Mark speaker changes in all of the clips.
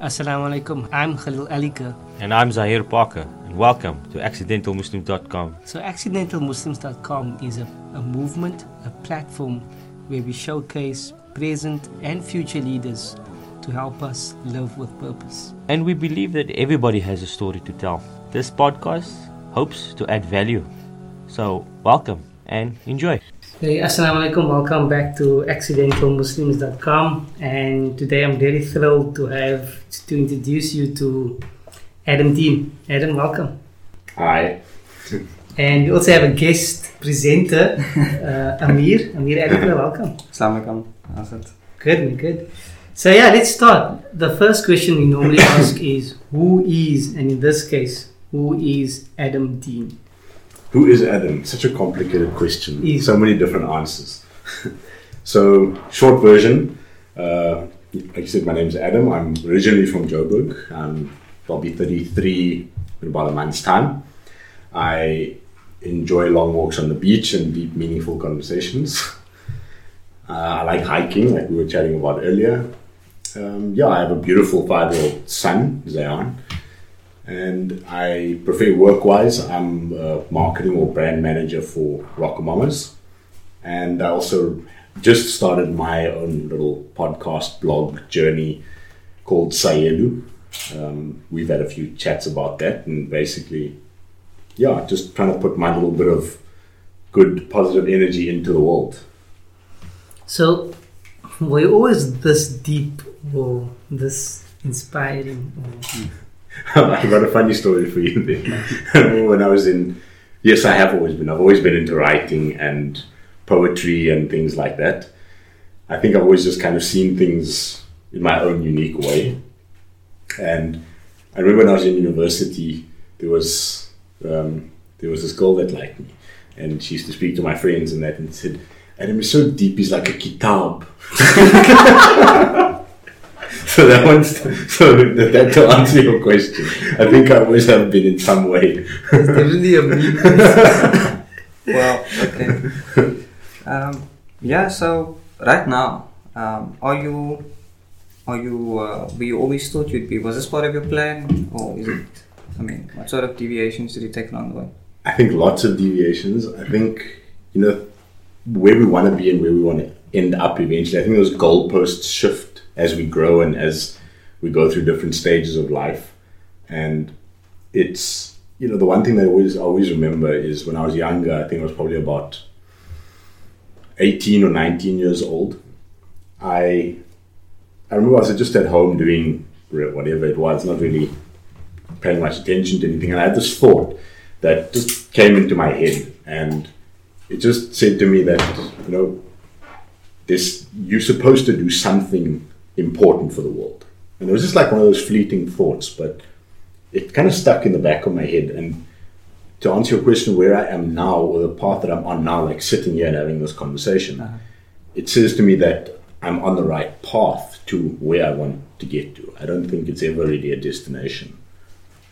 Speaker 1: Assalamu alaikum. I'm Khalil Alika.
Speaker 2: And I'm Zahir Parker, and welcome to accidentalmuslim.com.
Speaker 1: So, accidentalmuslims.com is a, a movement, a platform where we showcase present and future leaders to help us live with purpose.
Speaker 2: And we believe that everybody has a story to tell. This podcast hopes to add value. So, welcome and enjoy.
Speaker 1: Hey, Assalamu alaikum. Welcome back to accidentalmuslims.com. And today I'm very thrilled to have to introduce you to Adam Dean. Adam, welcome.
Speaker 3: Hi.
Speaker 1: And we also have a guest presenter, uh, Amir. Amir Adikra, welcome.
Speaker 4: Assalamualaikum. How's it?
Speaker 1: Good, good. So yeah, let's start. The first question we normally ask is who is, and in this case, who is Adam Dean?
Speaker 3: Who is Adam? Such a complicated question.
Speaker 1: Yes.
Speaker 3: So many different answers. so, short version. Uh, like you said, my name is Adam. I'm originally from Joburg. I'm, I'll be 33 in about a month's time. I enjoy long walks on the beach and deep, meaningful conversations. Uh, I like hiking, like we were chatting about earlier. Um, yeah, I have a beautiful five-year-old son, Zayan. And I prefer work wise, I'm a marketing or brand manager for RocoMamas. And I also just started my own little podcast blog journey called Sayelu. Um, we've had a few chats about that, and basically, yeah, just trying to put my little bit of good, positive energy into the world.
Speaker 1: So, were you always this deep or this inspiring? Or,
Speaker 3: I got a funny story for you when I was in, yes, I have always been. I've always been into writing and poetry and things like that. I think I've always just kind of seen things in my own unique way. And I remember when I was in university, there was um, there was this girl that liked me, and she used to speak to my friends and that, and said, "Adam is so deep. He's like a kitab." so that one's so that, that to answer your question, I think I always have been in some way.
Speaker 1: There's definitely a meme.
Speaker 4: Well, okay. um, yeah. So right now, um, are you, are you, uh, you always thought you'd be? Was this part of your plan, or is it? I mean, what sort of deviations did you take along the way?
Speaker 3: I think lots of deviations. I think you know where we want to be and where we want to end up eventually. I think those goalposts shift as we grow and as we go through different stages of life. And it's you know the one thing that I always always remember is when I was younger. I think I was probably about eighteen or nineteen years old. I I remember I was just at home doing whatever it was, not really paying much attention to anything, and I had this thought that just came into my head, and it just said to me that you know this you're supposed to do something important for the world, and it was just like one of those fleeting thoughts, but it kind of stuck in the back of my head. And to answer your question, where I am now, or the path that I'm on now, like sitting here and having this conversation, uh-huh. it says to me that I'm on the right path to where I want to get to. I don't think it's ever really a destination.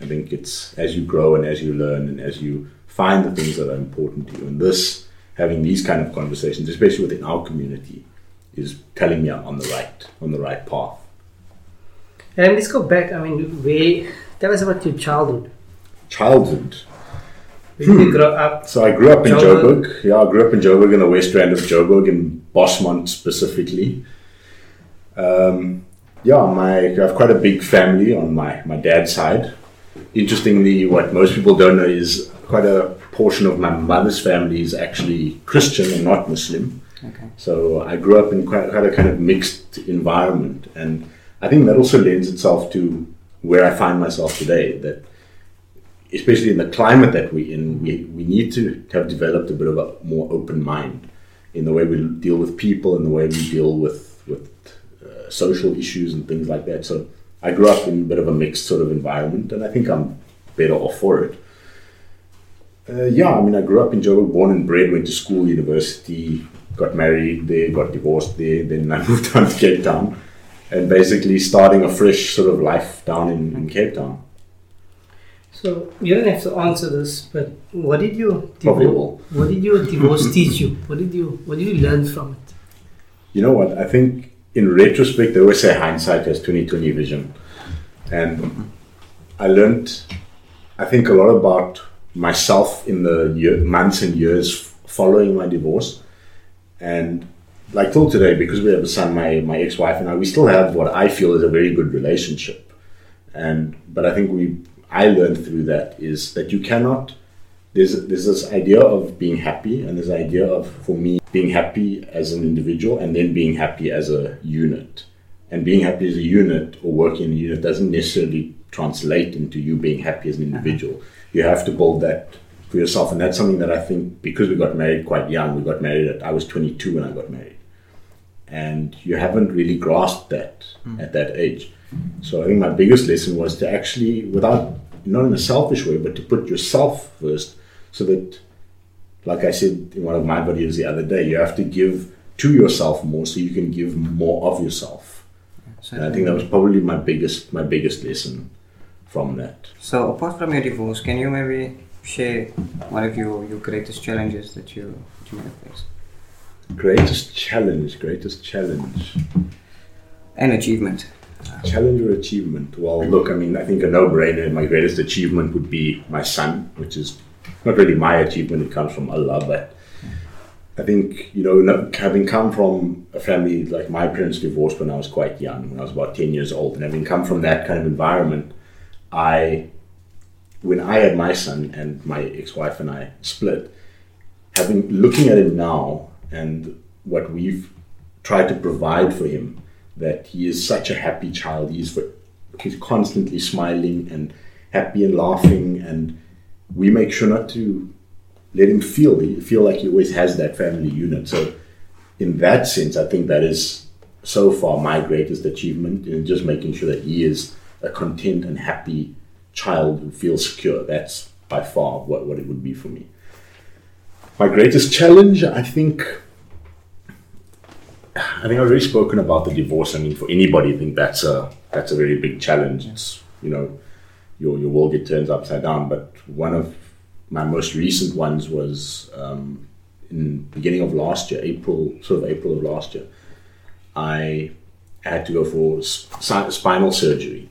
Speaker 3: I think it's as you grow and as you learn and as you find the things that are important to you. And this, having these kind of conversations, especially within our community, is telling me I'm on the right, on the right path.
Speaker 1: And let's go back. I mean, where, tell us about your childhood.
Speaker 3: Childhood.
Speaker 1: Where did you grow up?
Speaker 3: So I grew up in
Speaker 1: Joburg.
Speaker 3: Joburg. Yeah, I grew up in Joburg in the west end of Joburg in Bosmont specifically. Um, yeah, my I have quite a big family on my, my dad's side. Interestingly, what most people don't know is quite a portion of my mother's family is actually Christian and not Muslim. So I grew up in quite, quite a kind of mixed environment, and I think that also lends itself to where I find myself today. That especially in the climate that we're in, we, we need to have developed a bit of a more open mind in the way we deal with people and the way we deal with with uh, social issues and things like that. So I grew up in a bit of a mixed sort of environment, and I think I'm better off for it. Uh, yeah, I mean, I grew up in Joburg, born and bred, went to school, university, got married there, got divorced there, then I moved down to Cape Town, and basically starting a fresh sort of life down in, in Cape Town.
Speaker 1: So you don't have to answer this, but what did you divorce? What did your divorce teach you? What did you What did you learn from it?
Speaker 3: You know what? I think in retrospect, they always say hindsight has 2020 vision. and I learned, I think, a lot about myself in the year, months and years following my divorce, and like till today, because we have a son, my my ex-wife and I, we still have what I feel is a very good relationship, and but I think we I learned through that is that you cannot. There's there's this idea of being happy, and this idea of for me being happy as an individual, and then being happy as a unit. And being happy as a unit or working in a unit doesn't necessarily translate into you being happy as an uh-huh. individual. You have to build that for yourself, and that's something that I think because we got married quite young. We got married at I was 22 when I got married, and you haven't really grasped that mm. at that age. So I think my biggest lesson was to actually, without not in a selfish way, but to put yourself first, so that, like I said in one of my videos the other day, you have to give to yourself more, so you can give more of yourself. And I think that was probably my biggest my biggest lesson from that.
Speaker 4: So apart from your divorce, can you maybe share one of your, your greatest challenges that you that you may have faced?
Speaker 3: Greatest challenge, greatest challenge.
Speaker 4: An achievement.
Speaker 3: Challenge or achievement? Well, look, I mean, I think a no-brainer. My greatest achievement would be my son, which is not really my achievement. It comes from Allah, but I think you know, having come from a family like my parents divorced when I was quite young, when I was about ten years old, and having come from that kind of environment, I, when I had my son and my ex-wife and I split, having looking at him now and what we've tried to provide for him, that he is such a happy child. He's he's constantly smiling and happy and laughing, and we make sure not to let him feel feel like he always has that family unit. So, in that sense, I think that is so far my greatest achievement in just making sure that he is a content and happy child who feels secure. That's by far what, what it would be for me. My greatest challenge, I think. I think I've already spoken about the divorce. I mean, for anybody, I think that's a that's a very big challenge. It's you know, your your world gets turned upside down. But one of my most recent ones was um, in beginning of last year, April, sort of April of last year. I had to go for sp- spinal surgery,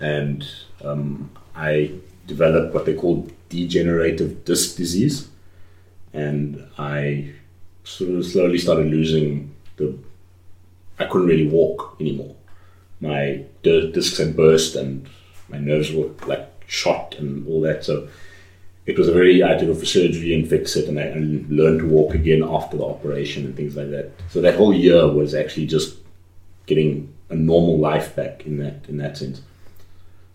Speaker 3: and um, I developed what they call degenerative disc disease, and I sort of slowly started losing the. I couldn't really walk anymore. My discs had burst, and my nerves were like shot and all that. So it was a very I had to go for surgery and fix it, and I and learn to walk again after the operation and things like that. So that whole year was actually just getting a normal life back in that in that sense.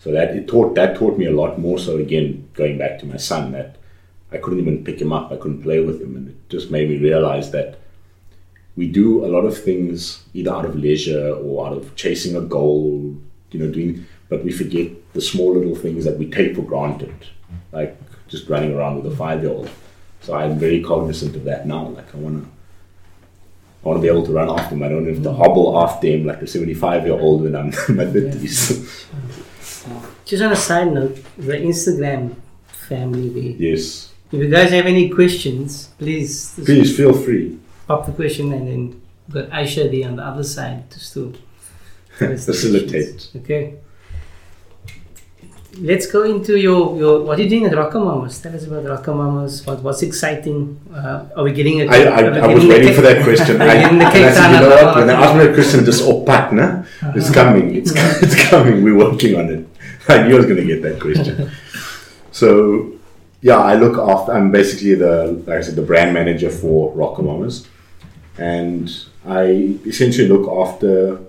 Speaker 3: So that it taught that taught me a lot more. So again, going back to my son, that I couldn't even pick him up, I couldn't play with him, and it just made me realize that we do a lot of things either out of leisure or out of chasing a goal, you know, doing, but we forget the small little things that we take for granted, like just running around with a five-year-old. So I'm very cognizant of that now. Like I wanna, I wanna be able to run after him. I don't have to hobble after him like a 75-year-old when I'm in my fifties.
Speaker 1: Just on a side note, the Instagram family there.
Speaker 3: yes,
Speaker 1: If you guys have any questions, please,
Speaker 3: please feel free.
Speaker 1: pop the question and then got Aisha there on the other side just to
Speaker 3: Facilitate.
Speaker 1: Okay. Let's go into your, your what are you doing at RocoMamas? Tell us about RocoMamas. What, what's exciting? Uh, are we getting a?
Speaker 3: I, I, I was waiting
Speaker 1: Cape-
Speaker 3: for that question. I, and I said, you know what? When they asked me a question, just oh, partner, it's coming. It's, it's coming. We're working on it. I knew I was going to get that question. so, yeah, I look after. I'm basically the, like I said, the brand manager for RocoMamas, and I essentially look after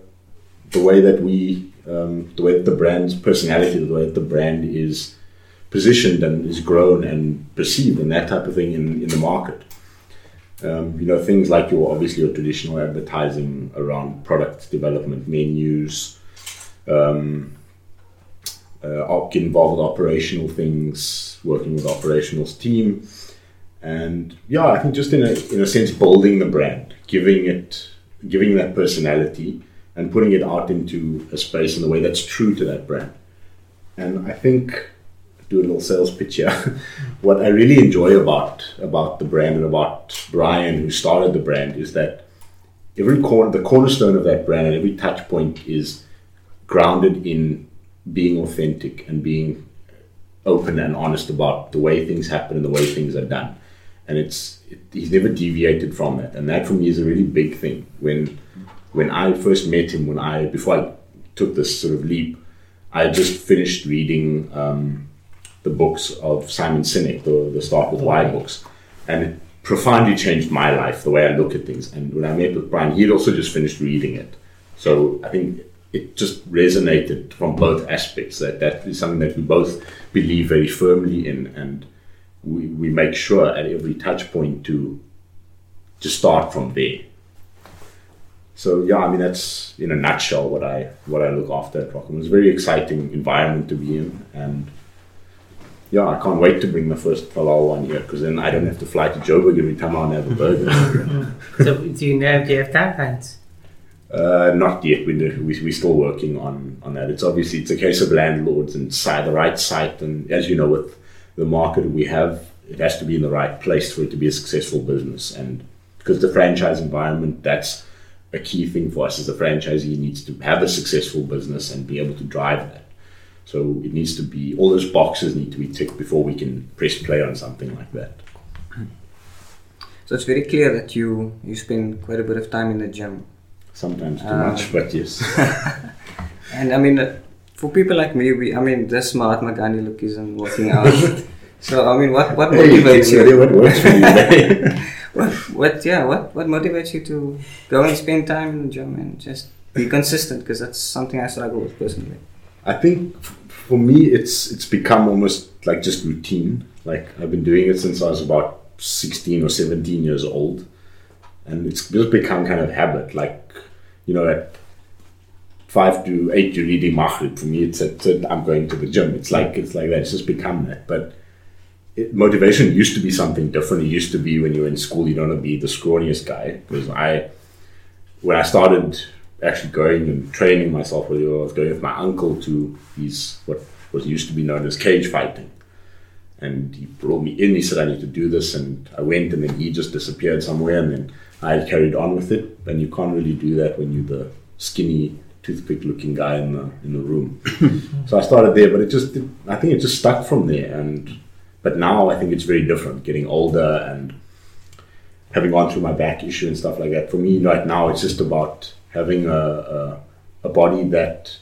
Speaker 3: the way that we, um, the way that the brand's personality, the way that the brand is positioned and is grown and perceived, and that type of thing in, in the market. Um, you know, things like your obviously your traditional advertising around product development, menus, um, uh, involved operational things, working with operational team, and yeah, I think just in a in a sense building the brand, giving it giving that personality, and putting it out into a space in a way that's true to that brand. And I think do a little sales pitch here. what I really enjoy about about the brand and about Brian, who started the brand, is that every corner, the cornerstone of that brand, and every touch point is grounded in being authentic and being open and honest about the way things happen and the way things are done. And it's it, he's never deviated from that, and that for me is a really big thing. When when I first met him, when I before I took this sort of leap, I just finished reading um, the books of Simon Sinek, the, the Start with Why books, and it profoundly changed my life, the way I look at things. And when I met with Brian, he had also just finished reading it, so I think it just resonated from both aspects. That that is something that we both believe very firmly in. And we, we make sure at every touch point to to start from there so yeah i mean that's in a nutshell what i what i look after at Rockham. it's a very exciting environment to be in and yeah, I can't wait to bring the first halal one here because then I don't have to fly to Joburg every time I want to have a burger.
Speaker 1: so do you know, do you have timelines?
Speaker 3: Uh, not yet. We we, we're still working on, on that. It's obviously it's a case of landlords and site, the right site, and as you know, with the market we have, it has to be in the right place for it to be a successful business. And because the franchise environment, that's a key thing for us. As a franchisee, needs to have a successful business and be able to drive that. So it needs to be all those boxes need to be ticked before we can press play on something like that.
Speaker 4: So it's very clear that you you spend quite a bit of time in the gym
Speaker 3: Sometimes too uh, much, but yes.
Speaker 4: and I mean, uh, for people like me, we I mean, this Mahatma Gandhi look isn't working out. so I mean, what what motivates hey, you?
Speaker 3: What works for you?
Speaker 4: what what yeah what what motivates you to go and spend time in the gym and just be consistent? Because that's something I struggle with personally.
Speaker 3: I think for me, it's it's become almost like just routine. Like I've been doing it since I was about sixteen or seventeen years old and it's just become kind of habit. Like you know, at five to eight, you're reading Maghrib. For me, it's at, I'm going to the gym. It's like it's like that. It's just become that. But it, motivation used to be something different. It used to be when you were in school, you don't want to be the scrawniest guy. Because I, when I started actually going and training myself, I was going with my uncle to these what was used to be known as cage fighting. And he brought me in. He said, "I need to do this," and I went, and then he just disappeared somewhere, and then I carried on with it, and you can't really do that when you're the skinny, toothpick-looking guy in the in the room. so I started there, but it just I think it just stuck from there. And but now I think it's very different. Getting older and having gone through my back issue and stuff like that. For me, right now, it's just about having a, a, a body that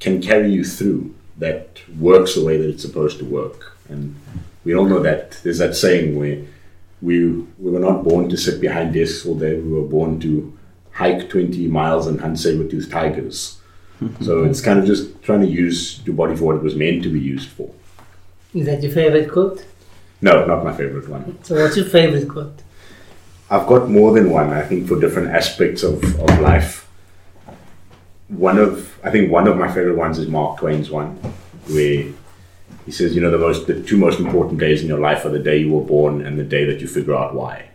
Speaker 3: can carry you through, that works the way that it's supposed to work. And we all know that there's that saying where we we were not born to sit behind desks all day. We were born to hike 20 miles and hunt saber-toothed tigers. so it's kind of just trying to use your body for what it was meant to be used for.
Speaker 1: Is that your favorite quote?
Speaker 3: No, not my favorite one.
Speaker 1: So what's your favorite quote?
Speaker 3: I've got more than one. I think for different aspects of, of life. One of I think one of my favorite ones is Mark Twain's one, where he says, you know, the most the two most important days in your life are the day you were born and the day that you figure out why.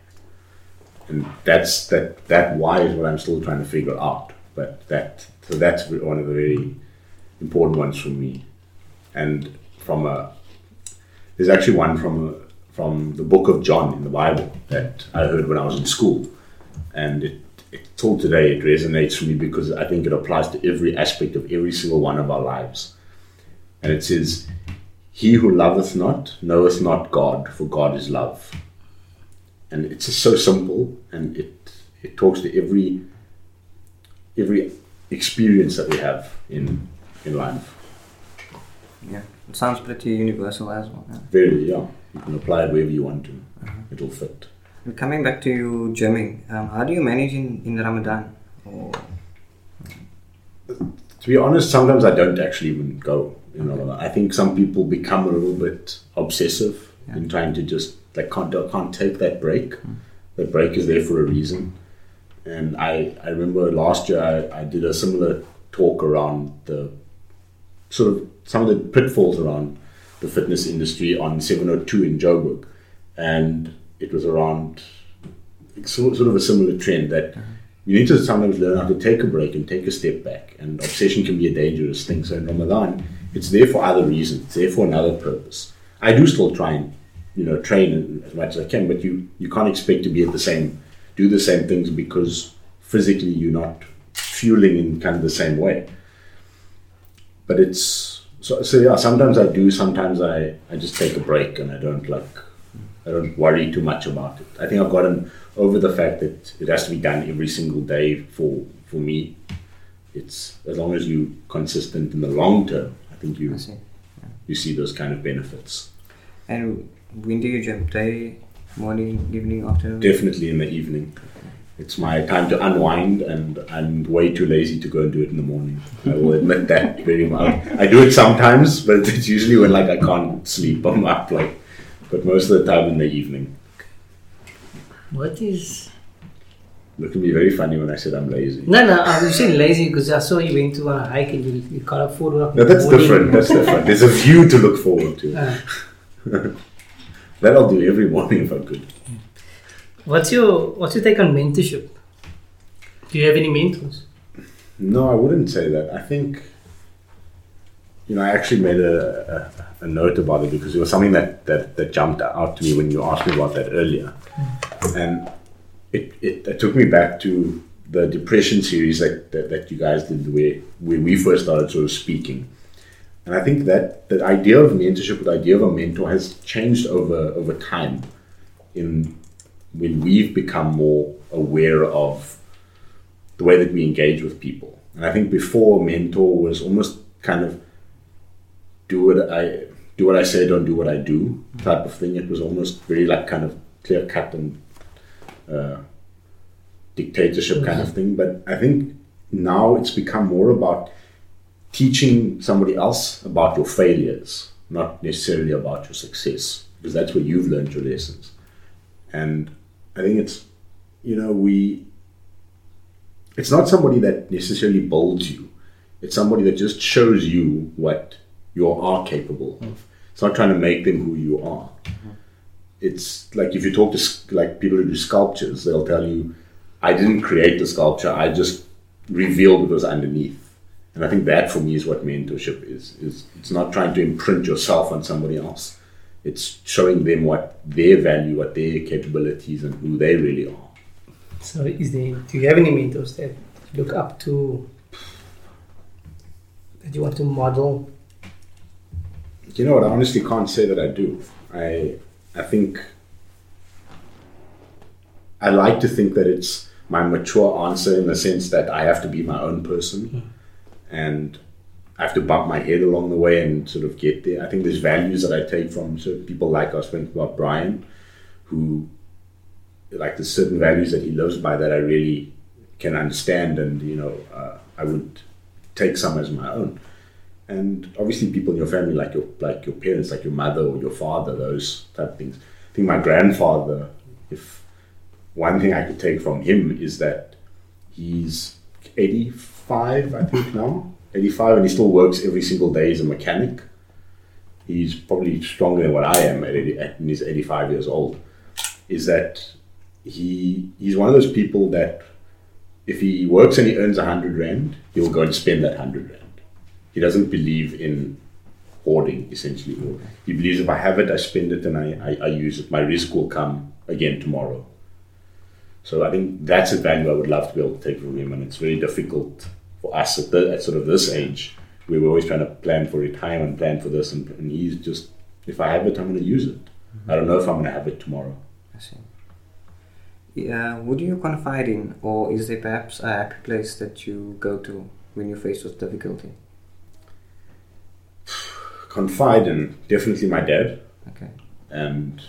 Speaker 3: And that's that that why is what I'm still trying to figure out. But that so that's one of the very important ones for me. And from a there's actually one from from the book of John in the Bible that I heard when I was in school, and it it till today it resonates for me because I think it applies to every aspect of every single one of our lives. And it says, he who loveth not knoweth not God, for God is love. And it's just so simple, and it it talks to every every experience that we have in in life.
Speaker 4: Yeah, it sounds pretty universal as well. Yeah.
Speaker 3: Very, yeah. You can apply it wherever you want to. Uh-huh. It'll fit.
Speaker 4: And coming back to you, gymming, um, how do you manage in, in Ramadan? Or...
Speaker 3: To be honest, sometimes I don't actually even go. You know, I think some people become a little bit obsessive yeah. in trying to just like can't can't take that break. Mm. That break is there for a reason. And I I remember last year I, I did a similar talk around the sort of some of the pitfalls around the fitness industry on 702 in Joburg, and it was around sort of a similar trend that. Mm-hmm you need to sometimes learn how to take a break and take a step back. And obsession can be a dangerous thing. So in Ramadan, it's there for other reasons. It's there for another purpose. I do still try and you know train as much as I can, but you you can't expect to be at the same do the same things because physically you're not fueling in kind of the same way. But it's so, so yeah, sometimes I do. Sometimes I, I just take a break and I don't like I don't worry too much about it. I think I've gotten over the fact that it has to be done every single day for for me. It's as long as you consistent in the long term. I think you
Speaker 4: I see.
Speaker 3: you see those kind of benefits.
Speaker 4: And when do you jump Day, morning, evening, afternoon?
Speaker 3: Definitely in the evening. It's my time to unwind, and I'm way too lazy to go and do it in the morning. I will admit that very much. I do it sometimes, but it's usually when like I can't sleep. I'm up like, but most of the time in the evening.
Speaker 1: What is?
Speaker 3: Look at me very funny when I said I'm lazy.
Speaker 1: No, no. I was saying lazy because I saw you went to on a hike and you, you got up four o'clock.
Speaker 3: No, that's
Speaker 1: morning.
Speaker 3: different. That's different. There's a view to look forward to.
Speaker 1: Uh,
Speaker 3: That I'll do every morning if I could.
Speaker 1: What's your What's your take on mentorship? Do you have any mentors?
Speaker 3: No, I wouldn't say that. I think, you know, I actually made a, a, a note about it because it was something that, that, that jumped out to me when you asked me about that earlier. Mm. And it, it, it took me back to the depression series that, that, that you guys did where, where we first started sort of speaking. And I think that the idea of mentorship, the idea of a mentor has changed over, over time in when we've become more aware of the way that we engage with people. And I think before mentor was almost kind of do what I do what I say, don't do what I do type of thing. It was almost very like kind of clear cut and uh, dictatorship kind of thing. But I think now it's become more about teaching somebody else about your failures, not necessarily about your success, because that's where you've learned your lessons. And I think it's, you know, we, it's not somebody that necessarily builds you. It's somebody that just shows you what you are capable of. It's not trying to make them who you are. It's like if you talk to like people who do sculptures, they'll tell you, "I didn't create the sculpture. I just revealed what was underneath." And I think that for me is what mentorship is. Is it's not trying to imprint yourself on somebody else. It's showing them what their value, what their capabilities, and who they really are.
Speaker 1: So, is there? Do you have any mentors that you look up to? That you want to model?
Speaker 3: You know what? I honestly can't say that I do. I I think I like to think that it's my mature answer in the sense that I have to be my own person, hmm. and I have to bump my head along the way and sort of get there. I think there's values that I take from certain people like I was thinking about Brian, who like the certain values that he lives by that I really can understand, and you know uh, I would take some as my own. And obviously people in your family like your like your parents like your mother or your father those type of things. I think my grandfather if one thing i could take from him is that he's 85 i think now 85 and he still works every single day as a mechanic. He's probably stronger than what i am at, 80, at he's 85 years old. Is that he he's one of those people that if he works and he earns 100 rand he'll go and spend that 100 rand. He doesn't believe in hoarding essentially. He believes if i have it i spend it and I, I, I use it. My rizq will come again tomorrow. So i think that's a value i would love to be able to take from him and it's very difficult for us at, the, at sort of this age we were always trying to plan for retirement plan for this and, and he's just if i have it i'm going to use it mm-hmm. i don't know if i'm going to have it tomorrow
Speaker 4: I see. Yeah, would you confide in, or is there perhaps a happy place that you go to when you're faced with difficulty?
Speaker 3: confide in definitely my dad
Speaker 4: Okay.
Speaker 3: and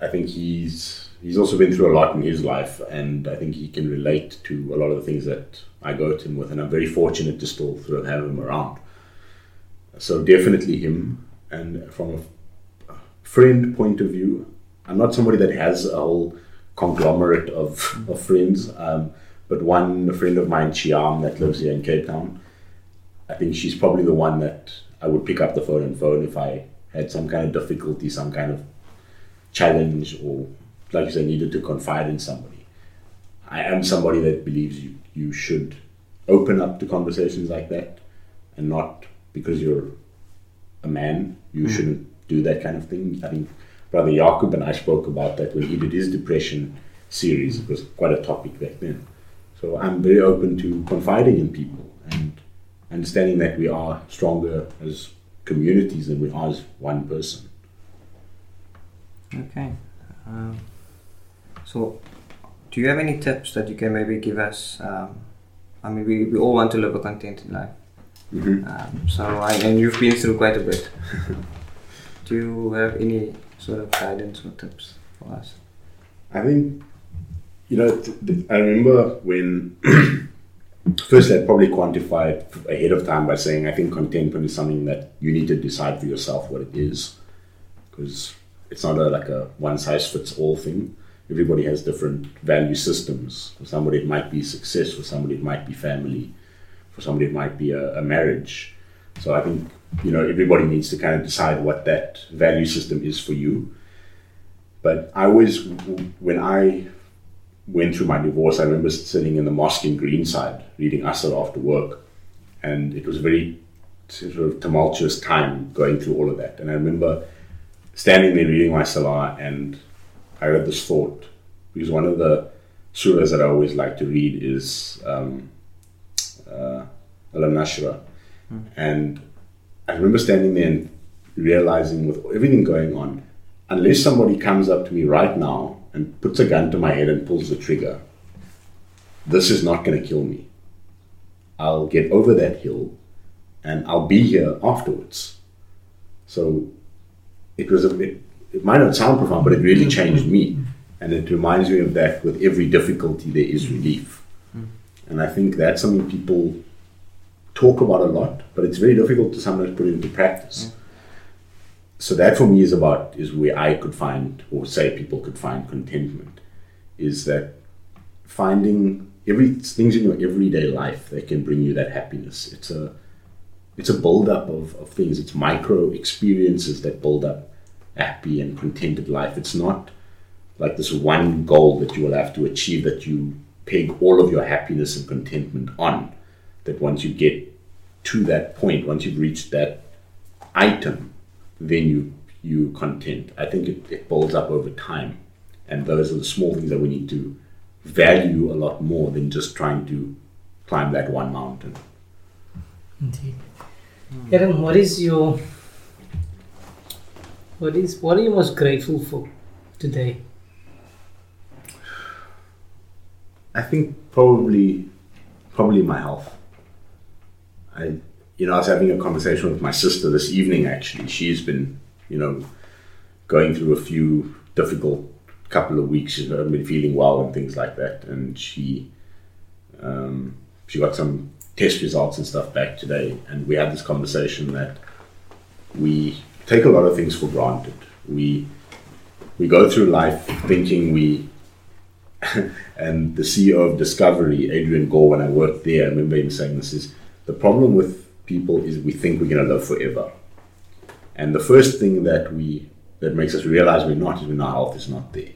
Speaker 3: I think he's he's also been through a lot in his life, and I think he can relate to a lot of the things that I go to him with, and I'm very fortunate to still sort of have him around. So definitely him, and from a friend point of view, I'm not somebody that has a whole conglomerate of, of friends, um, but one friend of mine, Chiam, that lives here in Cape Town. I think she's probably the one that I would pick up the phone and phone if I had some kind of difficulty, some kind of challenge, or like you said, needed to confide in somebody. I am somebody that believes you, you should open up to conversations like that and not because you're a man, you shouldn't do that kind of thing. I think Brother Jakob and I spoke about that when he did his depression series. It was quite a topic back then. So I'm very open to confiding in people and understanding that we are stronger as communities than we are as one person.
Speaker 4: Okay. Um, so, do you have any tips that you can maybe give us? Um, I mean, we, we all want to live a contented life.
Speaker 3: Mm-hmm.
Speaker 4: Um, so, I, and you've been through quite a bit. do you have any sort of guidance or tips for us?
Speaker 3: I think, you know, th- th- I remember when first I'd probably quantify it ahead of time by saying I think contentment is something that you need to decide for yourself what it is, because it's not a, like a one size fits all thing. Everybody has different value systems. For somebody, it might be success. For somebody, it might be family. For somebody, it might be a, a marriage. So I think you know everybody needs to kind of decide what that value system is for you. But I always, when I went through my divorce, I remember sitting in the mosque in Greenside reading Asr after work, and it was a very sort of tumultuous time going through all of that. And I remember standing there reading my Salah, and I read this thought because one of the surahs that I always like to read is um, uh, Alam Nashrah, and I remember standing there and realizing with everything going on, unless somebody comes up to me right now and puts a gun to my head and pulls the trigger, this is not going to kill me. I'll get over that hill and I'll be here afterwards. So it was a it, it might not sound profound, but it really mm-hmm. changed me. Mm-hmm. And it reminds me of that with every difficulty there is relief. Mm-hmm. And I think that's something people talk about a lot, but it's very difficult to sometimes put into practice. So that for me is about is where I could find or say people could find contentment is that finding every things in your everyday life that can bring you that happiness. It's a it's a build up of, of things. It's micro experiences that build up happy and contented life. It's not like this one goal that you will have to achieve that you peg all of your happiness and contentment on. That once you get to that point, once you've reached that item, then you you content. I think it, it builds up over time. And those are the small things that we need to value a lot more than just trying to climb that one mountain.
Speaker 1: Indeed. Adam, what is your what is what are you most grateful for today?
Speaker 3: I think probably probably my health. I you know, I was having a conversation with my sister this evening actually. She's been, you know, going through a few difficult couple of weeks. She's not been feeling well and things like that. And she um, she got some test results and stuff back today and we had this conversation that we take a lot of things for granted. We we go through life thinking we and the CEO of Discovery, Adrian Gore, when I worked there, I remember him saying this is the problem with people is we think we're to live forever. And the first thing that we that makes us realize we're not is when our health is not there.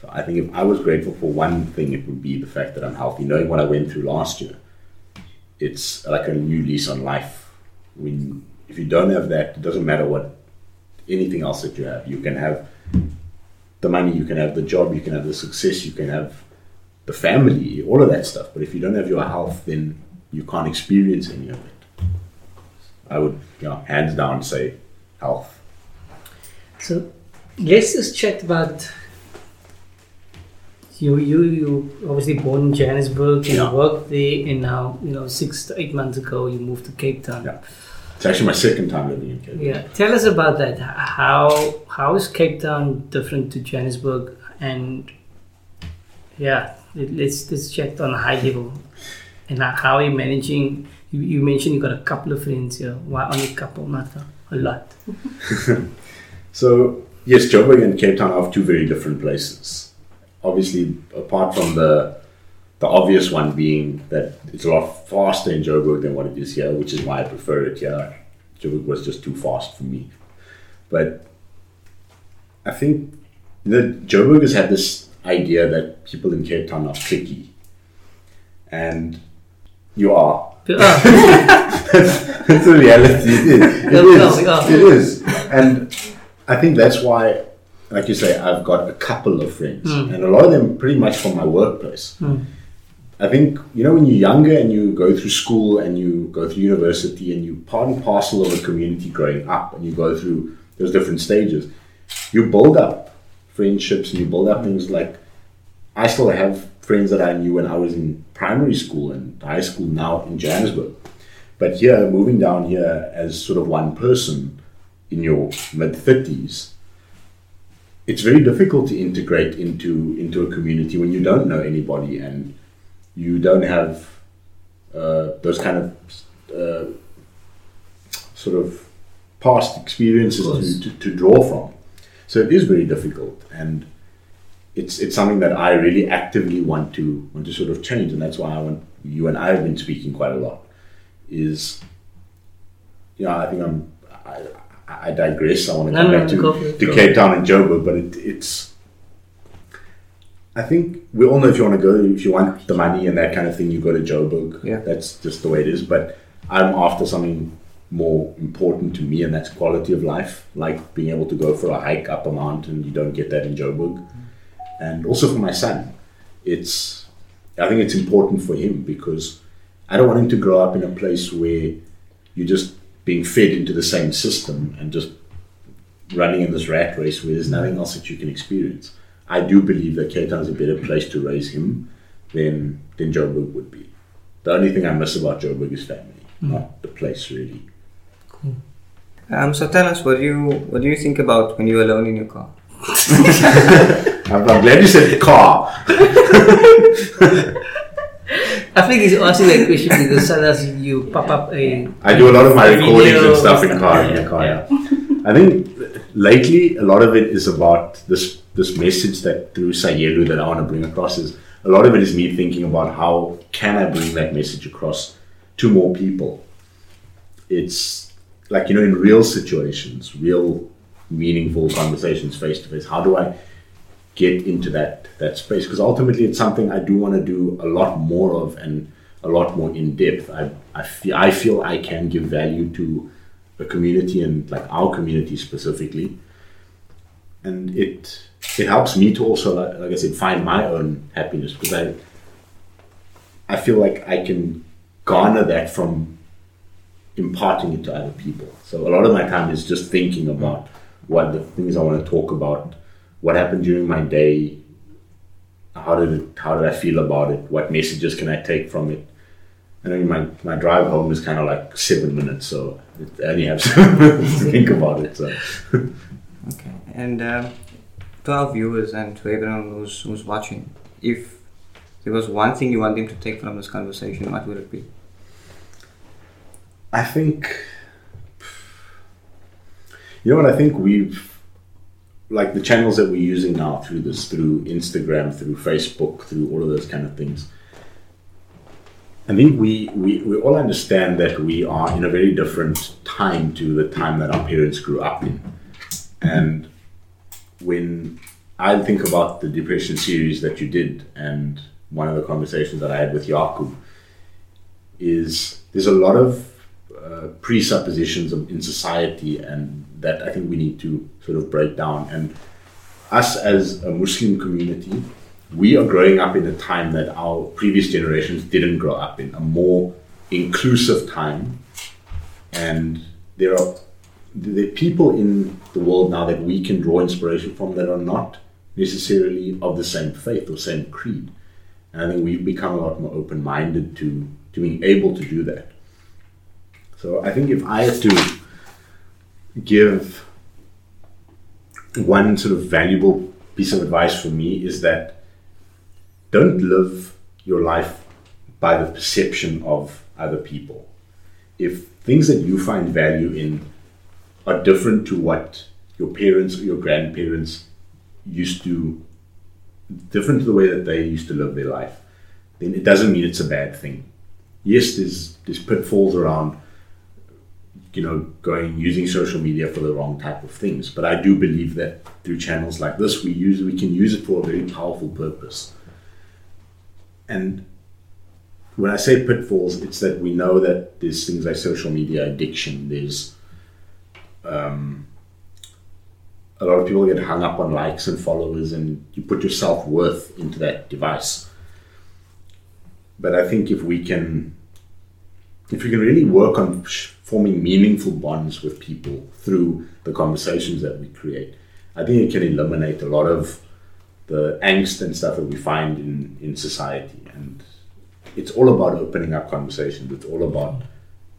Speaker 3: So I think if I was grateful for one thing, it would be the fact that I'm healthy. Knowing what I went through last year, it's like a new lease on life. When if you don't have that, it doesn't matter what anything else that you have. You can have the money, you can have the job, you can have the success, you can have the family, all of that stuff. But if you don't have your health, then you can't experience any of it. I would, you know, hands down say health.
Speaker 1: So let's just chat about you. You you obviously born in Johannesburg. You
Speaker 3: Yeah.
Speaker 1: worked there, and now you know six to eight months ago you moved to Cape Town.
Speaker 3: Yeah. It's actually my second time living in Cape. Town.
Speaker 1: Yeah, tell us about that. How how is Cape Town different to Johannesburg? And yeah, let- let's let's chat on a high level. And how- are you managing? You, you mentioned you got a couple of friends here. Why only a couple, not a, a lot?
Speaker 3: So yes, Joburg and Cape Town are two very different places. Obviously, apart from the the obvious one being that it's a lot faster in Joburg than what it is here, which is why I prefer it here. Joburg was just too fast for me. But I think that Joburg has had this idea that people in Cape Town are clicky. And you are. It's a reality. It is. It is. It is. And I think that's why, like you say, I've got a couple of friends,
Speaker 1: Mm.
Speaker 3: and a lot of them pretty much from my workplace.
Speaker 1: Mm.
Speaker 3: I think you know when you're younger and you go through school and you go through university and you part and parcel of a community growing up and you go through those different stages, you build up friendships and you build up things like I still have friends that I knew when I was in primary school and high school now in Johannesburg. But here, moving down here as sort of one person in your mid 30s, it's very difficult to integrate into into a community when you don't know anybody and you don't have uh, those kind of uh, sort of past experiences to, to, to draw from. So it is very difficult, and it's it's something that I really actively want to want to sort of change, and that's why I want you and I have been speaking quite a lot. Is you know I think I'm I, I digress. I want to come back to, to Cape Town and Joburg, but it, it's I think we all know if you want to go, if you want the money and that kind of thing, you go to Joburg.
Speaker 4: Yeah.
Speaker 3: That's just the way it is. But I'm after something more important to me, and that's quality of life. Like being able to go for a hike up a mountain. You don't get that in Joburg. And also for my son, it's I think it's important for him because I don't want him to grow up in a place where you're just being fed into the same system and just running in this rat race where there's nothing else that you can experience. I do believe that Cape Town is a better place to raise him than than Joburg would be. The only thing I miss about Joburg is family, not the place really.
Speaker 4: Um, so tell us, what do you what do you think about when you're alone in your car?
Speaker 3: I'm, I'm glad you said car.
Speaker 1: I think he's asking that question because sometimes you pop up a.
Speaker 3: I do a lot of my
Speaker 1: Video
Speaker 3: recordings and stuff in car in
Speaker 1: yeah,
Speaker 3: the car.
Speaker 1: yeah.
Speaker 3: I think lately a lot of it is about this this message that through Sayelu that I want to bring across is a lot of it is me thinking about how can I bring that message across to more people. It's like you know in real situations, real meaningful conversations face to face. How do I get into that that space? Because ultimately it's something I do want to do a lot more of and a lot more in depth. I I feel I feel I can give value to a community and like our community specifically and it it helps me to also like, like I said find my own happiness because I I feel like I can garner that from imparting it to other people. So a lot of my time is just thinking about what the things I want to talk about, what happened during my day, how did it, how did I feel about it, what messages can I take from it. I mean, my, my drive home is kind of like seven minutes, so I only have to think about it. So.
Speaker 4: Okay, and um, to our viewers and to everyone who's who's watching, if there was one thing you want them to take from this conversation, what would it be?
Speaker 3: I think, you know what? I think we've, like the channels that we're using now through this, through Instagram, through Facebook, through all of those kind of things. I think we, we, we all understand that we are in a very different time to the time that our parents grew up in. And when I think about the depression series that you did, and one of the conversations that I had with Jakub, is there's a lot of uh, presuppositions in society, and that I think we need to sort of break down. And us as a Muslim community, we are growing up in a time that our previous generations didn't grow up in, a more inclusive time. And there are the people in the world now that we can draw inspiration from that are not necessarily of the same faith or same creed. And I think we've become a lot more open minded to, to being able to do that. So I think if I had to give one sort of valuable piece of advice for me is that don't live your life by the perception of other people. If things that you find value in are different to what your parents or your grandparents used to, different to the way that they used to live their life, then it doesn't mean it's a bad thing. Yes, there's there's pitfalls around, you know, going using social media for the wrong type of things. But I do believe that through channels like this, we use we can use it for a very powerful purpose. And when I say pitfalls, it's that we know that there's things like social media addiction. There's um, a lot of people get hung up on likes and followers, and you put your self worth into that device. but I think if we can, if we can really work on forming meaningful bonds with people through the conversations that we create, I think it can eliminate a lot of the angst and stuff that we find in, in society. And it's all about opening up conversations. It's all about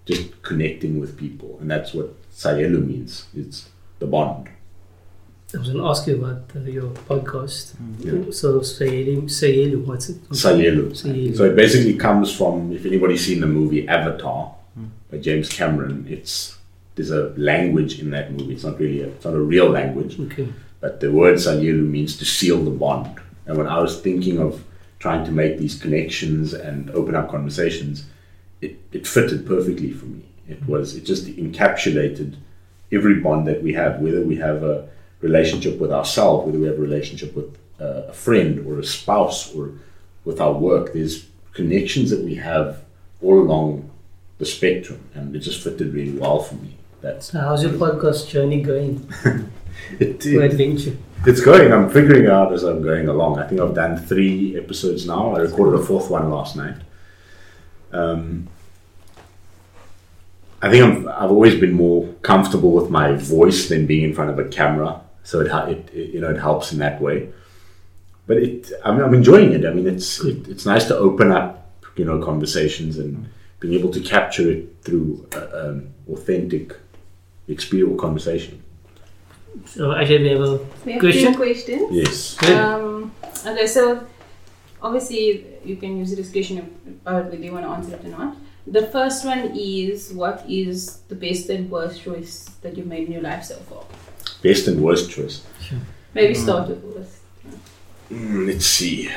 Speaker 3: just connecting with people. And that's what Sayelu means. It's the bond.
Speaker 1: I was going to ask you about uh, your podcast.
Speaker 3: Yeah.
Speaker 1: So, Sayelu, Sayelu, what's it?
Speaker 3: Sayelu.
Speaker 1: Sayelu.
Speaker 3: So it basically comes from if anybody's seen the movie Avatar by James Cameron, it's there's a language in that movie. It's not really a, it's not a real language,
Speaker 1: Okay.
Speaker 3: But the word Sayelu means to seal the bond. And when I was thinking of trying to make these connections and open up conversations, it, it fitted perfectly for me. It was it just encapsulated every bond that we have, whether we have a relationship with ourselves, whether we have a relationship with uh, a friend or a spouse or with our work. There's connections that we have all along the spectrum, and it just fitted really well for me. That's
Speaker 1: So, how's your podcast journey going?
Speaker 3: it, it,
Speaker 1: adventure?
Speaker 3: it's going. I'm figuring out as I'm going along. I think I've done three episodes now. I recorded a fourth one last night. Um, I think I'm, I've always been more comfortable with my voice than being in front of a camera. So it, it, it you know it helps in that way. But it I'm, I'm enjoying it. I mean it's it, it's nice to open up you know conversations and being able to capture it through uh, um, authentic experience or conversation.
Speaker 1: So, actually, we have a
Speaker 5: We have
Speaker 1: Question?
Speaker 5: two questions.
Speaker 3: Yes.
Speaker 5: Um, okay, so obviously you can use the discussion about whether you want to answer it or not. The first one is what is the best and worst choice that you've made in your life so far?
Speaker 3: Best and worst choice. Sure.
Speaker 5: Maybe start with worst.
Speaker 3: Mm, let's see.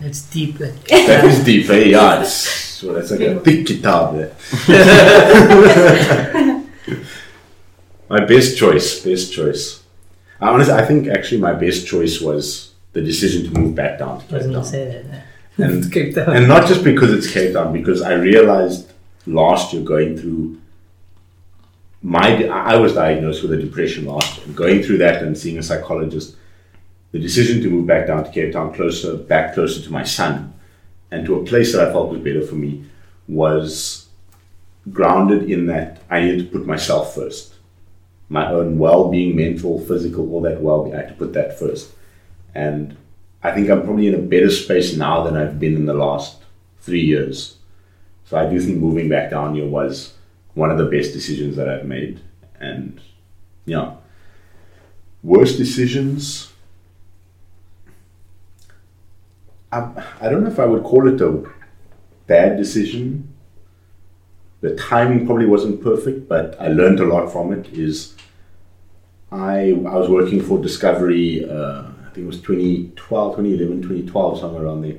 Speaker 1: That's deep. Like,
Speaker 3: That is deep, eh? Yeah, it's, so that's like a thick kitab there. my best choice, best choice. I honestly, I think actually my best choice was the decision to move back down to Cape Town.
Speaker 1: that.
Speaker 3: And-
Speaker 1: Cape Town.
Speaker 3: And not just because it's Cape Town, because I realized last year going through my, I was diagnosed with a depression last year. Going through that and seeing a psychologist, the decision to move back down to Cape Town, closer, back closer to my son, and to a place that I felt was better for me, was grounded in that I needed to put myself first. My own well-being, mental, physical, all that well-being. I had to put that first. And I think I'm probably in a better space now than I've been in the last three years. So I do think moving back down here was one of the best decisions that I've made. And yeah, worst decisions. I, I don't know if I would call it a bad decision. The timing probably wasn't perfect, but I learned a lot from it. Is I I was working for Discovery. Uh, I think it was 2012, 2011, 2012, somewhere around there.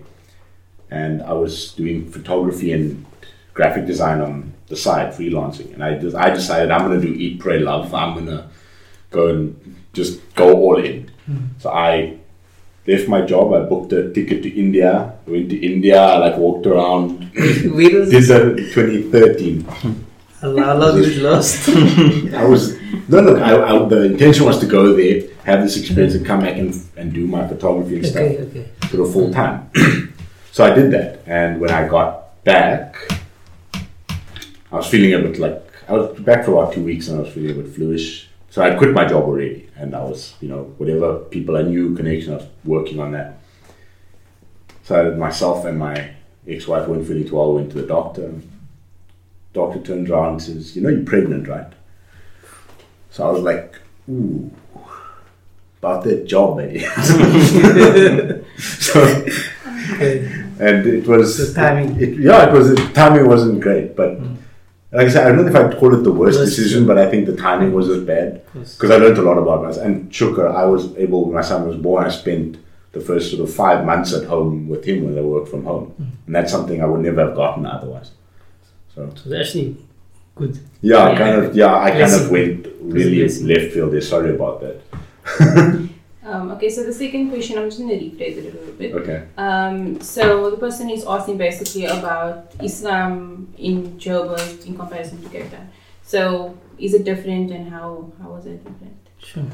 Speaker 3: And I was doing photography and graphic design on the side, freelancing. And I, just, I decided I'm going to do Eat, Pray, Love. I'm going to go and just go all in. So I left my job. I booked a ticket to India. Went to India. I like walked around.
Speaker 1: Where was
Speaker 3: Did 2013.
Speaker 1: How long is it lost?
Speaker 3: I was no look. I, I, the intention was to go there, have this experience, and come back and, and do my photography and stuff
Speaker 1: okay, okay.
Speaker 3: for the full time. so I did that, and when I got back, I was feeling a bit like I was back for about two weeks, and I was feeling a bit fluish. So I'd quit my job already, and I was, you know, whatever people I knew, connection, I was working on that. So myself and my ex-wife weren't feeling too well. Went to the doctor. Doctor turns around and says, "You know, you're pregnant, right?" So I was like, "Ooh." About that job, eh? so,
Speaker 1: okay.
Speaker 3: and it was
Speaker 1: The timing.
Speaker 3: It, yeah, it was the timing wasn't great, but like I said, I don't know if I'd call it the worst decision, but I think the timing was as bad because I learned a lot about myself. And Shukr, I was able when my son was born. I spent the first sort of five months at home with him when I worked from home, mm-hmm. and that's something I would never have gotten otherwise. So
Speaker 1: So it's actually good.
Speaker 3: yeah,
Speaker 1: Yeah.
Speaker 3: kind of yeah, I kind of went really left field there. Sorry about that.
Speaker 5: Um, okay, so the second question, I'm just going to rephrase it a little bit.
Speaker 3: Okay.
Speaker 5: Um, so the person is asking basically about Islam in Joburg in comparison to Cape Town. So is it different and how, how was it different?
Speaker 1: Sure.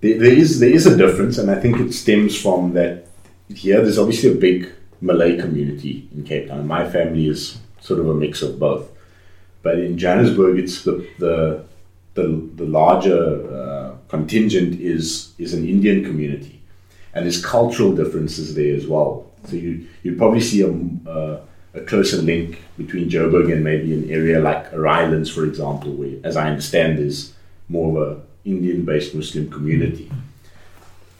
Speaker 3: there, there is there is a difference, and I think it stems from that here. There's obviously a big Malay community in Cape Town. My family is sort of a mix of both. But in Johannesburg, it's the the the, the larger uh, contingent is is an Indian community, and there's cultural differences there as well. So you you'd probably see a, uh, a closer link between Joburg and maybe an area like Rylands, for example, where, as I understand, there's more of a Indian-based Muslim community,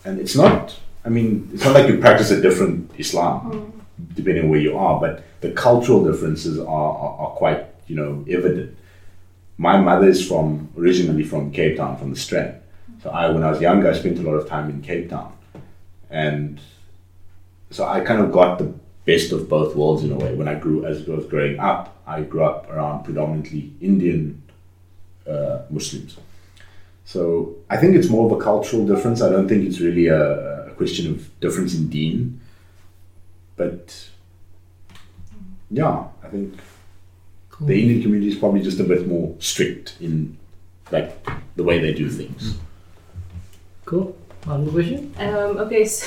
Speaker 3: and it's not. I mean, it's not like you practice a different Islam, depending on where you are, but the cultural differences are, are, are quite, you know, evident. My mother is from originally from Cape Town, from the Strand. So I, when I was younger, I spent a lot of time in Cape Town, and so I kind of got the best of both worlds in a way. When I grew, as I was growing up, I grew up around predominantly Indian uh, Muslims. So I think it's more of a cultural difference. I don't think it's really a, a question of difference in deen, but yeah, I think the Indian community is probably just a bit more strict in like the way they do things.
Speaker 1: Cool. One more question.
Speaker 5: Um, okay, so,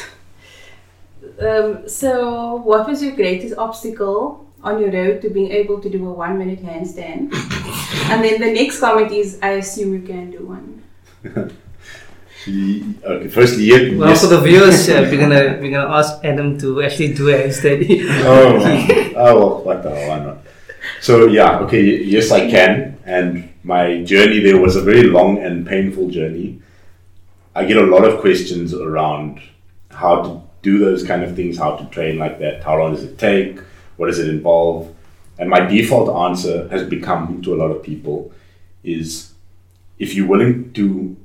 Speaker 5: um, so what was your greatest obstacle on your road to being able to do a one minute handstand? and then the next comment is I assume you can do one.
Speaker 3: He- Okay, firstly, yeah,
Speaker 1: Well,
Speaker 3: yes.
Speaker 1: for the viewers, uh, we're gonna we're gonna ask Adam to actually do a study.
Speaker 3: oh, oh well, what the hell, why not? So yeah, okay, yes, I can. And my journey there was a very long and painful journey. I get a lot of questions around how to do those kind of things, how to train like that, how long does it take, what does it involve, and my default answer has become to a lot of people is if you're willing to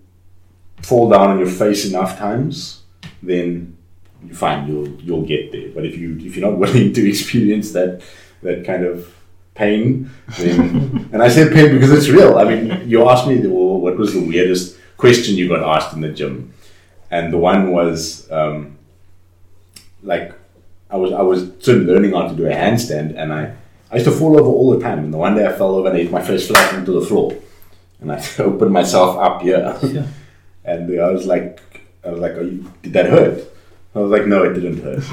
Speaker 3: fall down on your face enough times, then you fine, you'll you'll get there. But if you if you're not willing to experience that that kind of pain, and I say pain because it's real. I mean, you asked me, well, what was the weirdest question you got asked in the gym, and the one was um, like I was I was learning how to do a handstand, and I I used to fall over all the time. And the one day I fell over and I hit my face flat into the floor, and I opened myself up here.
Speaker 1: Yeah.
Speaker 3: And I was like, I was like, you, did that hurt? I was like, no, it didn't hurt.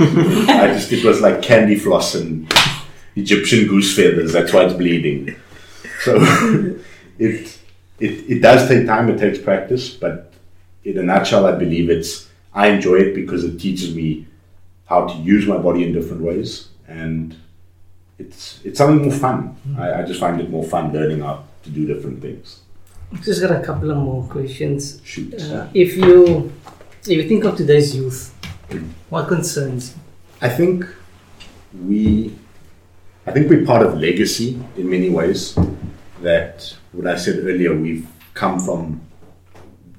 Speaker 3: I just, it was like candy floss and Egyptian goose feathers. That's why it's bleeding. So it, it, it does take time. It takes practice. But in a nutshell, I believe it's, I enjoy it because it teaches me how to use my body in different ways. And it's, it's something more fun. I, I just find it more fun learning how to do different things.
Speaker 1: Just got a couple of more questions.
Speaker 3: Shoot.
Speaker 1: Uh, if you if you think of today's youth, what concerns?
Speaker 3: I think we, I think we're part of legacy in many ways. That what I said earlier, we've come from,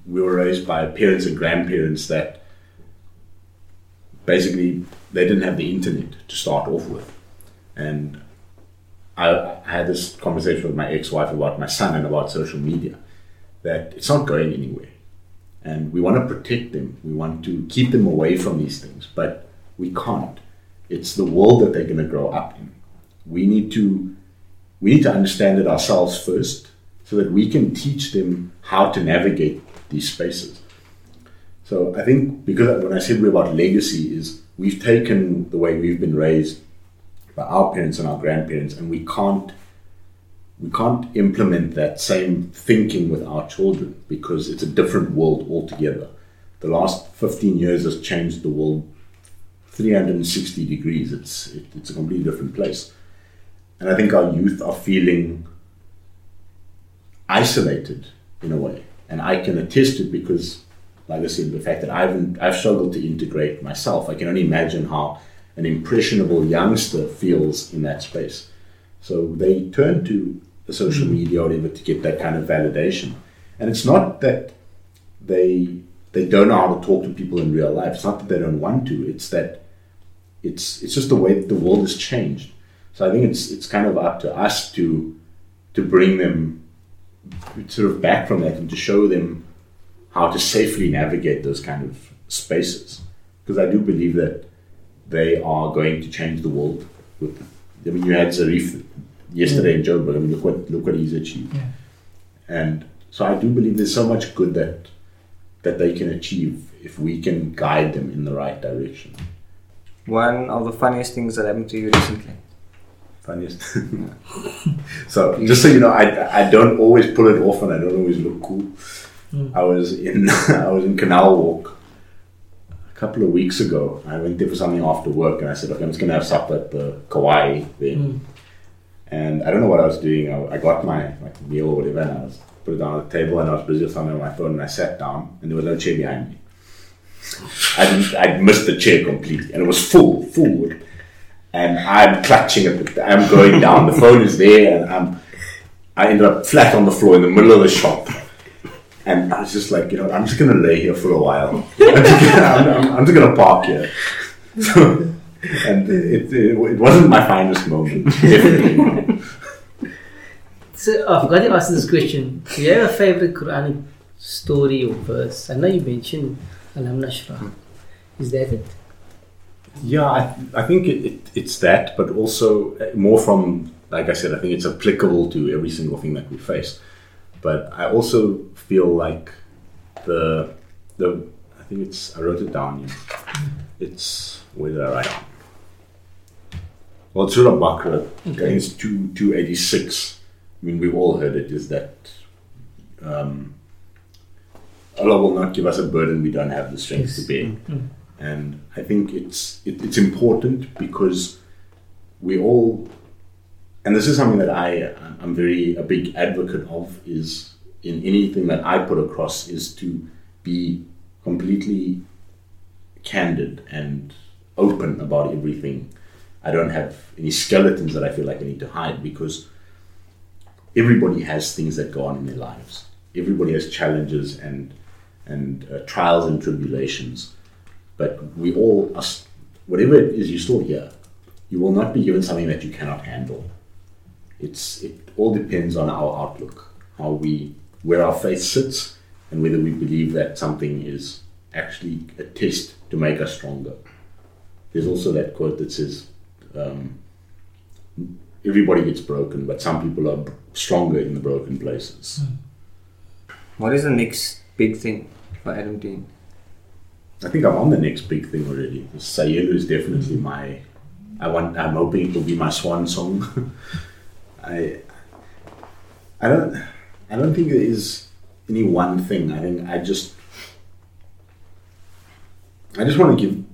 Speaker 3: we were raised by parents and grandparents that basically they didn't have the internet to start off with, and I, had this conversation with my ex-wife about my son and about social media, that it's not going anywhere, and we want to protect them. We want to keep them away from these things, but we can't. It's the world that they're going to grow up in. We need to we need to understand it ourselves first, so that we can teach them how to navigate these spaces. So I think because when I said we're about legacy, is we've taken the way we've been raised by our parents and our grandparents, and we can't we can't implement that same thinking with our children because it's a different world altogether. The last 15 years has changed the world 360 degrees. It's it, it's a completely different place, and I think our youth are feeling isolated in a way, and I can attest it because, like I said, the fact that I've I've struggled to integrate myself. I can only imagine how an impressionable youngster feels in that space. So they turn to the social mm. media or whatever to get that kind of validation, and it's not that they they don't know how to talk to people in real life. It's not that they don't want to. It's that it's it's just the way that the world has changed. So I think it's it's kind of up to us to to bring them sort of back from that and to show them how to safely navigate those kind of spaces. Because I do believe that they are going to change the world. With, I mean, you had Zarif yesterday in Joburg. I mean, look what look what he's achieved.
Speaker 1: Yeah.
Speaker 3: And so I do believe there's so much good that that they can achieve if we can guide them in the right direction.
Speaker 4: one of the funniest things that happened to you recently?
Speaker 3: Funniest. so just so you know, I I don't always pull it off and I don't always look cool.
Speaker 1: Mm.
Speaker 3: I was in I was in Canal Walk a couple of weeks ago. I went there for something after work and I said, okay, I'm just gonna have supper at the Kauai there.
Speaker 1: Mm.
Speaker 3: And I don't know what I was doing. I, I got my like meal or whatever and I was put it down on the table and I was busy with something on my phone and I sat down and there was no chair behind me. I I missed the chair completely and it was full, full. And I'm clutching it. I'm going down. The phone is there and I'm, I ended up flat on the floor in the middle of the shop. And I was just like, you know, I'm just gonna lay here for a while. I'm just gonna, I'm, I'm- just gonna park here. So, and it, it, it wasn't my finest moment.
Speaker 1: So oh, I forgot to ask this question. Do you have a favorite Quranic story or verse? I know you mentioned Nashrah. Is that it?
Speaker 3: Yeah, I, I think it, it, it's that, but also uh, more from, like I said, I think it's applicable to every single thing that we face. But I also feel like the, the I think it's, I wrote it down here. It's, where did I write it? Well, Surah Baqarah, I think it's 2, 286. I mean, we've all heard it, is that um, Allah will not give us a burden we don't have the strength to bear
Speaker 1: Mm.
Speaker 3: And I think it's it, it's important because we all, and this is something that I I'm very a big advocate of is in anything that I put across is to be completely candid and open about everything. I don't have any skeletons that I feel like I need to hide because everybody has things that go on in their lives. Everybody has challenges and and uh, trials and tribulations but we all whatever it is you're still here you will not be given something that you cannot handle. It's it all depends on our outlook how we where our faith sits and whether we believe that something is actually a test to make us stronger. There's also that quote that says um, everybody gets broken but some people are stronger in the broken places.
Speaker 4: What is the next big thing for Adam Dean?
Speaker 3: I think I'm on the next big thing already. Sayelu is definitely my. I want. I'm hoping it will be my swan song. I. I don't. I don't think there is any one thing. I think I just. I just want to give.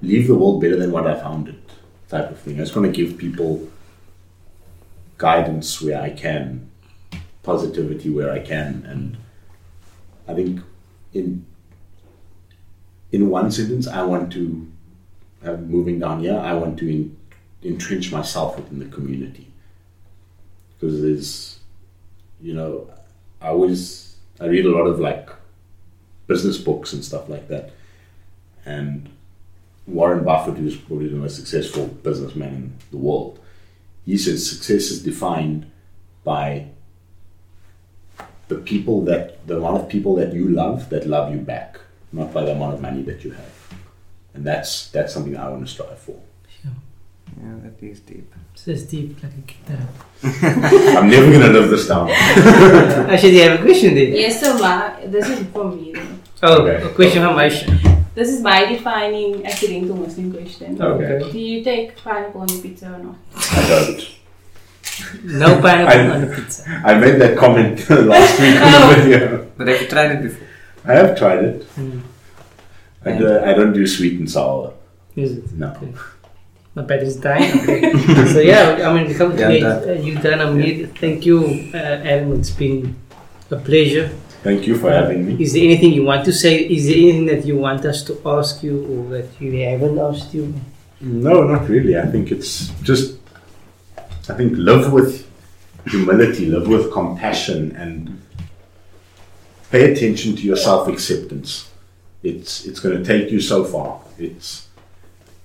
Speaker 3: Leave the world better than what I found it, type of thing. I just want to give people guidance where I can, positivity where I can, and I think in in one sentence, I want to, uh, moving down here, I want to in, entrench myself within the community. Because there's, you know, I always, I read a lot of like business books and stuff like that. And Warren Buffett, who's probably the most successful businessman in the world, he says success is defined by the people that, the amount of people that you love that love you back not by the amount of money that you have. And that's that's something I want to strive for. Sure.
Speaker 4: Yeah, that is deep.
Speaker 1: So it's deep like a guitar.
Speaker 3: I'm never gonna live this down.
Speaker 1: Actually, do you have a question there?
Speaker 5: Yes, so my, this is for me. though.
Speaker 1: Oh,
Speaker 3: Okay.
Speaker 1: a question from Aisha.
Speaker 5: This is my defining accidental Muslim question.
Speaker 3: Okay.
Speaker 5: Do you take pineapple on your pizza or not?
Speaker 3: I don't.
Speaker 1: No pineapple
Speaker 3: I-
Speaker 1: on the pizza.
Speaker 3: I made that comment last week in
Speaker 5: Oh.
Speaker 3: the video.
Speaker 4: But have you tried it before?
Speaker 3: I have tried it.
Speaker 1: Mm.
Speaker 3: I, do, I don't do sweet and sour.
Speaker 1: Is it?
Speaker 3: No.
Speaker 1: Okay. My battery's dying. Okay. so yeah, I mean, we come to
Speaker 4: Yeah,
Speaker 1: it.
Speaker 4: done.
Speaker 1: Uh, you done a meet. Thank you, uh, Adam. It's been a pleasure.
Speaker 3: Thank you for having me.
Speaker 1: Is there anything you want to say? Is there anything that you want us to ask you or that you haven't asked you?
Speaker 3: No, not really. I think it's just. I think live with humility, live with compassion, and pay attention to your self acceptance. It's it's going to take you so far. It's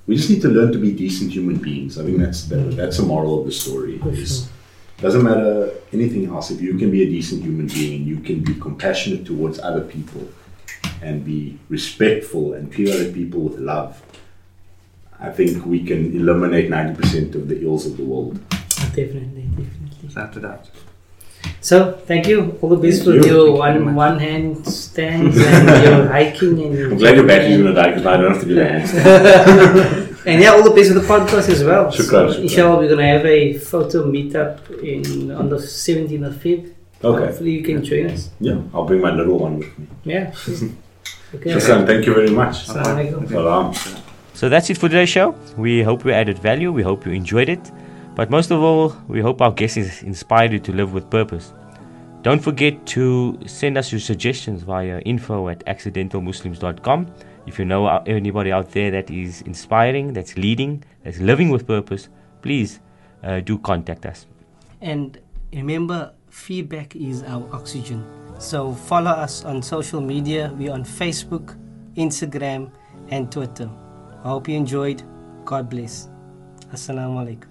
Speaker 3: we just need to learn to be decent human beings. I think that's the, that's the moral of the story.
Speaker 1: For
Speaker 3: Is doesn't matter anything else. If you can be a decent human being and you can be compassionate towards other people and be respectful and treat other people with love, I think we can eliminate ninety percent of the ills of the world.
Speaker 1: Oh, definitely, definitely.
Speaker 4: Without a doubt.
Speaker 1: So thank you. All the best
Speaker 3: Thank
Speaker 1: with
Speaker 3: you.
Speaker 1: your
Speaker 4: Thank you
Speaker 1: one one hand stands and you're hiking and
Speaker 3: I'm glad your battery's gonna die because I don't have to do that.
Speaker 1: and yeah, all the best with the podcast as well.
Speaker 3: Shukran,
Speaker 1: So,
Speaker 3: shukran.
Speaker 1: inshallah, we're gonna have a photo meetup in on the 17th of Feb.
Speaker 3: Okay.
Speaker 1: Hopefully, you can join us.
Speaker 3: Yeah, I'll bring my little one with me.
Speaker 1: Yeah. okay.
Speaker 3: Shukran, thank you very much.
Speaker 1: Assalamu alaikum.
Speaker 3: Salam.
Speaker 2: So that's it for today's show. We hope we added value. We hope you enjoyed it. But most of all, we hope our guests inspired you to live with purpose. Don't forget to send us your suggestions via info at accidentalmuslims.com. If you know anybody out there that is inspiring, that's leading, that's living with purpose, please uh, do contact us.
Speaker 1: And remember, feedback is our oxygen. So follow us on social media. We're on Facebook, Instagram, and Twitter. I hope you enjoyed. God bless. Assalamu alaikum.